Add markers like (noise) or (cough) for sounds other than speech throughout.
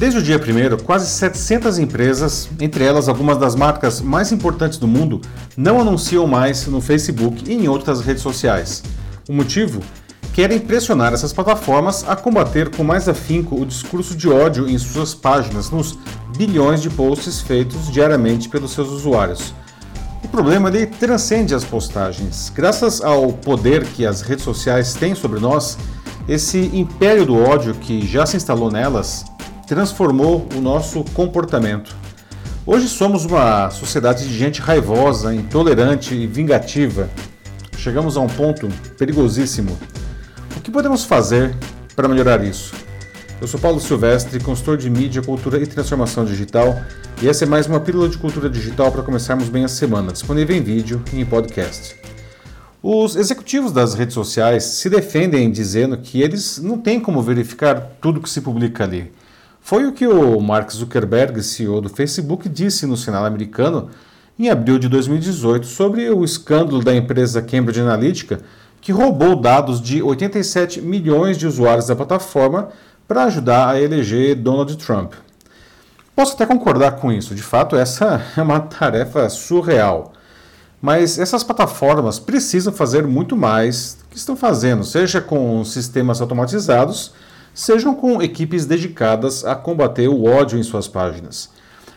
Desde o dia 1, quase 700 empresas, entre elas algumas das marcas mais importantes do mundo, não anunciam mais no Facebook e em outras redes sociais. O motivo? Querem pressionar essas plataformas a combater com mais afinco o discurso de ódio em suas páginas, nos bilhões de posts feitos diariamente pelos seus usuários. O problema ele transcende as postagens. Graças ao poder que as redes sociais têm sobre nós, esse império do ódio que já se instalou nelas transformou o nosso comportamento. Hoje somos uma sociedade de gente raivosa, intolerante e vingativa. Chegamos a um ponto perigosíssimo. O que podemos fazer para melhorar isso? Eu sou Paulo Silvestre, consultor de mídia, cultura e transformação digital, e essa é mais uma pílula de cultura digital para começarmos bem a semana, disponível em vídeo e em podcast. Os executivos das redes sociais se defendem dizendo que eles não têm como verificar tudo que se publica ali. Foi o que o Mark Zuckerberg, CEO do Facebook, disse no Senado americano em abril de 2018 sobre o escândalo da empresa Cambridge Analytica, que roubou dados de 87 milhões de usuários da plataforma para ajudar a eleger Donald Trump. Posso até concordar com isso, de fato, essa (laughs) é uma tarefa surreal. Mas essas plataformas precisam fazer muito mais que estão fazendo, seja com sistemas automatizados sejam com equipes dedicadas a combater o ódio em suas páginas.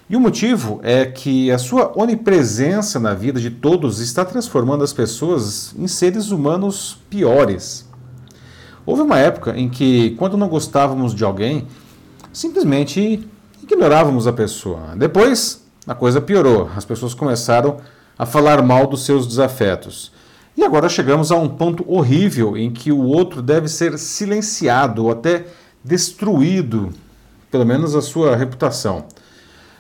E o motivo é que a sua onipresença na vida de todos está transformando as pessoas em seres humanos piores. Houve uma época em que, quando não gostávamos de alguém, simplesmente ignorávamos a pessoa. Depois, a coisa piorou. As pessoas começaram a falar mal dos seus desafetos. E agora chegamos a um ponto horrível em que o outro deve ser silenciado ou até destruído, pelo menos a sua reputação.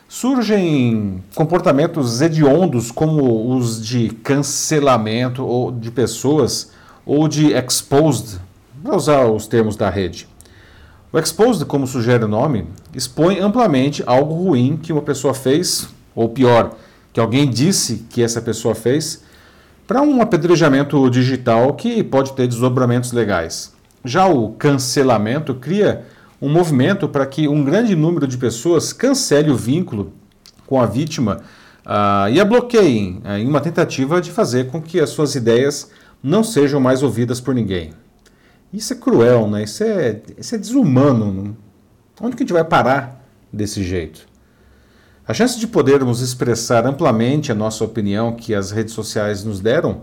Surgem comportamentos hediondos como os de cancelamento ou de pessoas ou de exposed, para usar os termos da rede. O exposed, como sugere o nome, expõe amplamente algo ruim que uma pessoa fez, ou pior, que alguém disse que essa pessoa fez, para um apedrejamento digital que pode ter desdobramentos legais. Já o cancelamento cria um movimento para que um grande número de pessoas cancele o vínculo com a vítima uh, e a bloqueiem uh, em uma tentativa de fazer com que as suas ideias não sejam mais ouvidas por ninguém. Isso é cruel, né? Isso é, isso é desumano. Onde que a gente vai parar desse jeito? A chance de podermos expressar amplamente a nossa opinião que as redes sociais nos deram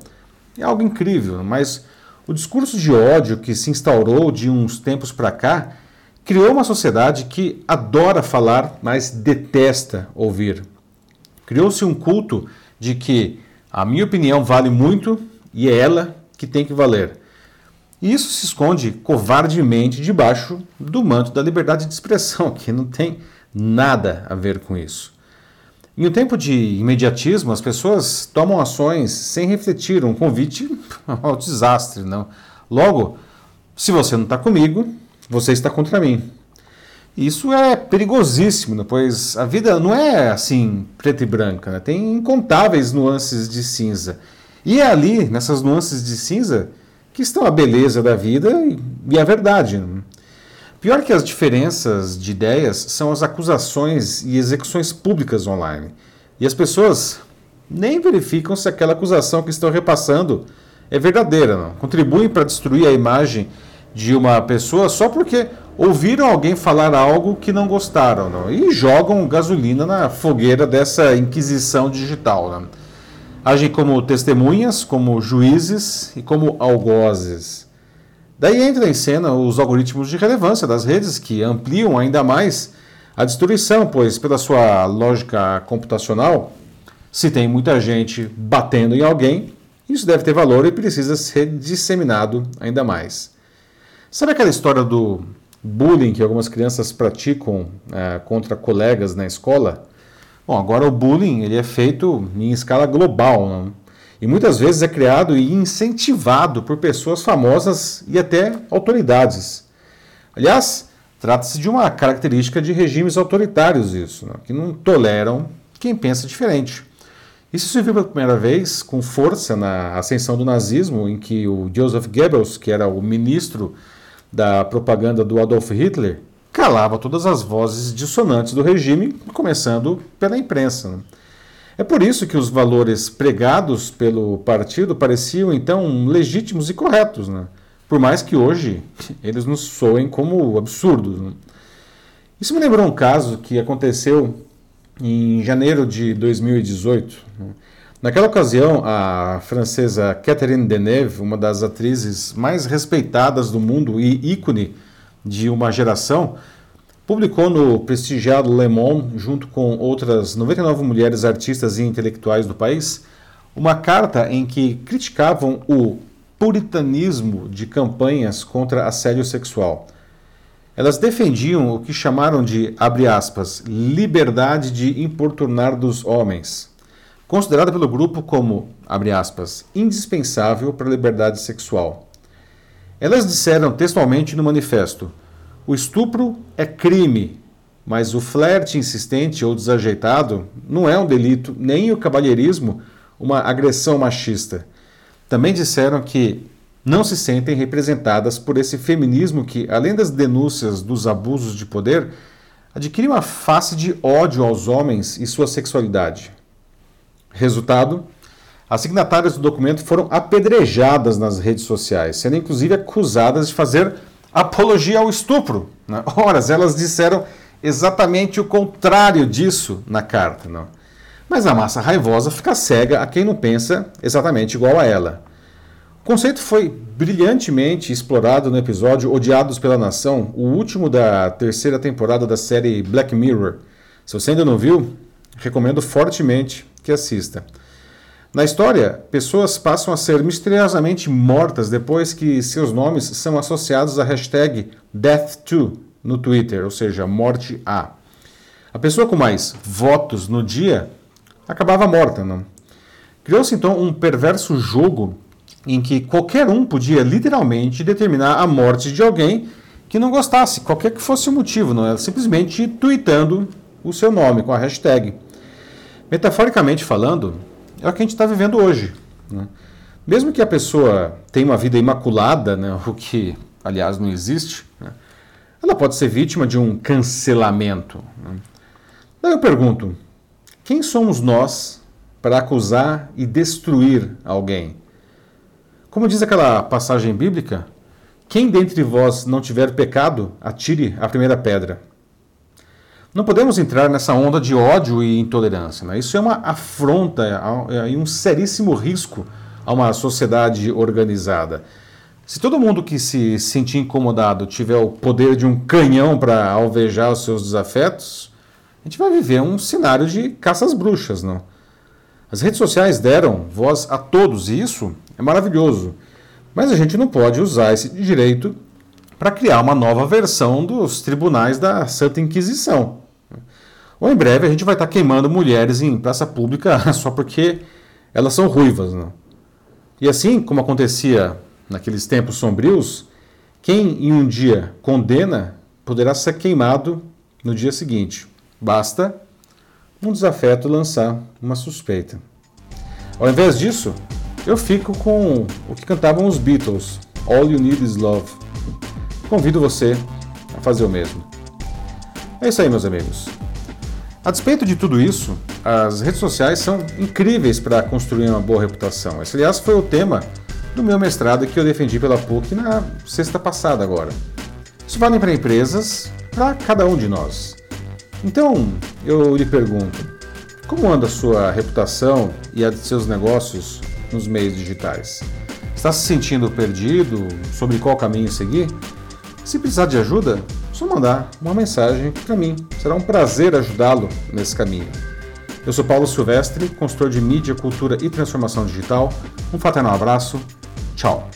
é algo incrível, mas o discurso de ódio que se instaurou de uns tempos para cá criou uma sociedade que adora falar, mas detesta ouvir. Criou-se um culto de que a minha opinião vale muito e é ela que tem que valer. E isso se esconde covardemente debaixo do manto da liberdade de expressão, (laughs) que não tem nada a ver com isso. Em um tempo de imediatismo, as pessoas tomam ações sem refletir, um convite (laughs) ao desastre. Não? Logo, se você não está comigo, você está contra mim. Isso é perigosíssimo, né? pois a vida não é assim preta e branca, né? tem incontáveis nuances de cinza. E é ali, nessas nuances de cinza, que estão a beleza da vida e a verdade. Né? Pior que as diferenças de ideias são as acusações e execuções públicas online. E as pessoas nem verificam se aquela acusação que estão repassando é verdadeira. Não. Contribuem para destruir a imagem de uma pessoa só porque ouviram alguém falar algo que não gostaram não. e jogam gasolina na fogueira dessa inquisição digital. Não. Agem como testemunhas, como juízes e como algozes. Daí entra em cena os algoritmos de relevância das redes que ampliam ainda mais a destruição, pois pela sua lógica computacional, se tem muita gente batendo em alguém, isso deve ter valor e precisa ser disseminado ainda mais. Sabe aquela história do bullying que algumas crianças praticam é, contra colegas na escola? Bom, agora o bullying ele é feito em escala global. Não? E muitas vezes é criado e incentivado por pessoas famosas e até autoridades. Aliás, trata-se de uma característica de regimes autoritários isso, né, que não toleram quem pensa diferente. Isso se viu pela primeira vez com força na ascensão do nazismo, em que o Joseph Goebbels, que era o ministro da propaganda do Adolf Hitler, calava todas as vozes dissonantes do regime, começando pela imprensa. Né? É por isso que os valores pregados pelo partido pareciam então legítimos e corretos, né? por mais que hoje eles nos soem como absurdos. Né? Isso me lembrou um caso que aconteceu em janeiro de 2018. Né? Naquela ocasião, a francesa Catherine Deneuve, uma das atrizes mais respeitadas do mundo e ícone de uma geração, publicou no prestigiado Le Monde, junto com outras 99 mulheres artistas e intelectuais do país, uma carta em que criticavam o puritanismo de campanhas contra assédio sexual. Elas defendiam o que chamaram de, abre aspas, liberdade de importunar dos homens, considerada pelo grupo como, abre aspas, indispensável para a liberdade sexual. Elas disseram textualmente no manifesto: o estupro é crime, mas o flerte insistente ou desajeitado não é um delito, nem o cavalheirismo uma agressão machista. Também disseram que não se sentem representadas por esse feminismo que, além das denúncias dos abusos de poder, adquire uma face de ódio aos homens e sua sexualidade. Resultado: as signatárias do documento foram apedrejadas nas redes sociais, sendo inclusive acusadas de fazer apologia ao estupro. Né? (laughs) Ora, elas disseram exatamente o contrário disso na carta. Não? Mas a massa raivosa fica cega a quem não pensa exatamente igual a ela. O conceito foi brilhantemente explorado no episódio Odiados pela Nação, o último da terceira temporada da série Black Mirror. Se você ainda não viu, recomendo fortemente que assista. Na história, pessoas passam a ser misteriosamente mortas depois que seus nomes são associados à hashtag Death2 no Twitter, ou seja, morte a. A pessoa com mais votos no dia acabava morta. Não? Criou-se então um perverso jogo em que qualquer um podia literalmente determinar a morte de alguém que não gostasse, qualquer que fosse o motivo, não é? Simplesmente tweetando o seu nome com a hashtag. Metaforicamente falando, é o que a gente está vivendo hoje. Né? Mesmo que a pessoa tenha uma vida imaculada, né, (laughs) o que, aliás, não existe, né, ela pode ser vítima de um cancelamento. Né? Daí eu pergunto: quem somos nós para acusar e destruir alguém? Como diz aquela passagem bíblica, quem dentre vós não tiver pecado, atire a primeira pedra. Não podemos entrar nessa onda de ódio e intolerância. Né? Isso é uma afronta e um seríssimo risco a uma sociedade organizada. Se todo mundo que se sentir incomodado tiver o poder de um canhão para alvejar os seus desafetos, a gente vai viver um cenário de caças bruxas, não? As redes sociais deram voz a todos e isso é maravilhoso. Mas a gente não pode usar esse direito para criar uma nova versão dos tribunais da Santa Inquisição. Ou em breve a gente vai estar tá queimando mulheres em praça pública (laughs) só porque elas são ruivas. Né? E assim como acontecia naqueles tempos sombrios, quem em um dia condena poderá ser queimado no dia seguinte. Basta um desafeto lançar uma suspeita. Ao invés disso, eu fico com o que cantavam os Beatles, All You Need Is Love. Convido você a fazer o mesmo. É isso aí, meus amigos. A despeito de tudo isso, as redes sociais são incríveis para construir uma boa reputação. Esse, aliás, foi o tema do meu mestrado que eu defendi pela PUC na sexta passada agora. Isso vale para empresas, para cada um de nós. Então, eu lhe pergunto, como anda a sua reputação e a de seus negócios nos meios digitais? Está se sentindo perdido sobre qual caminho seguir? Se precisar de ajuda, só mandar uma mensagem para mim. Será um prazer ajudá-lo nesse caminho. Eu sou Paulo Silvestre, consultor de mídia, cultura e transformação digital. Um fraternal abraço. Tchau.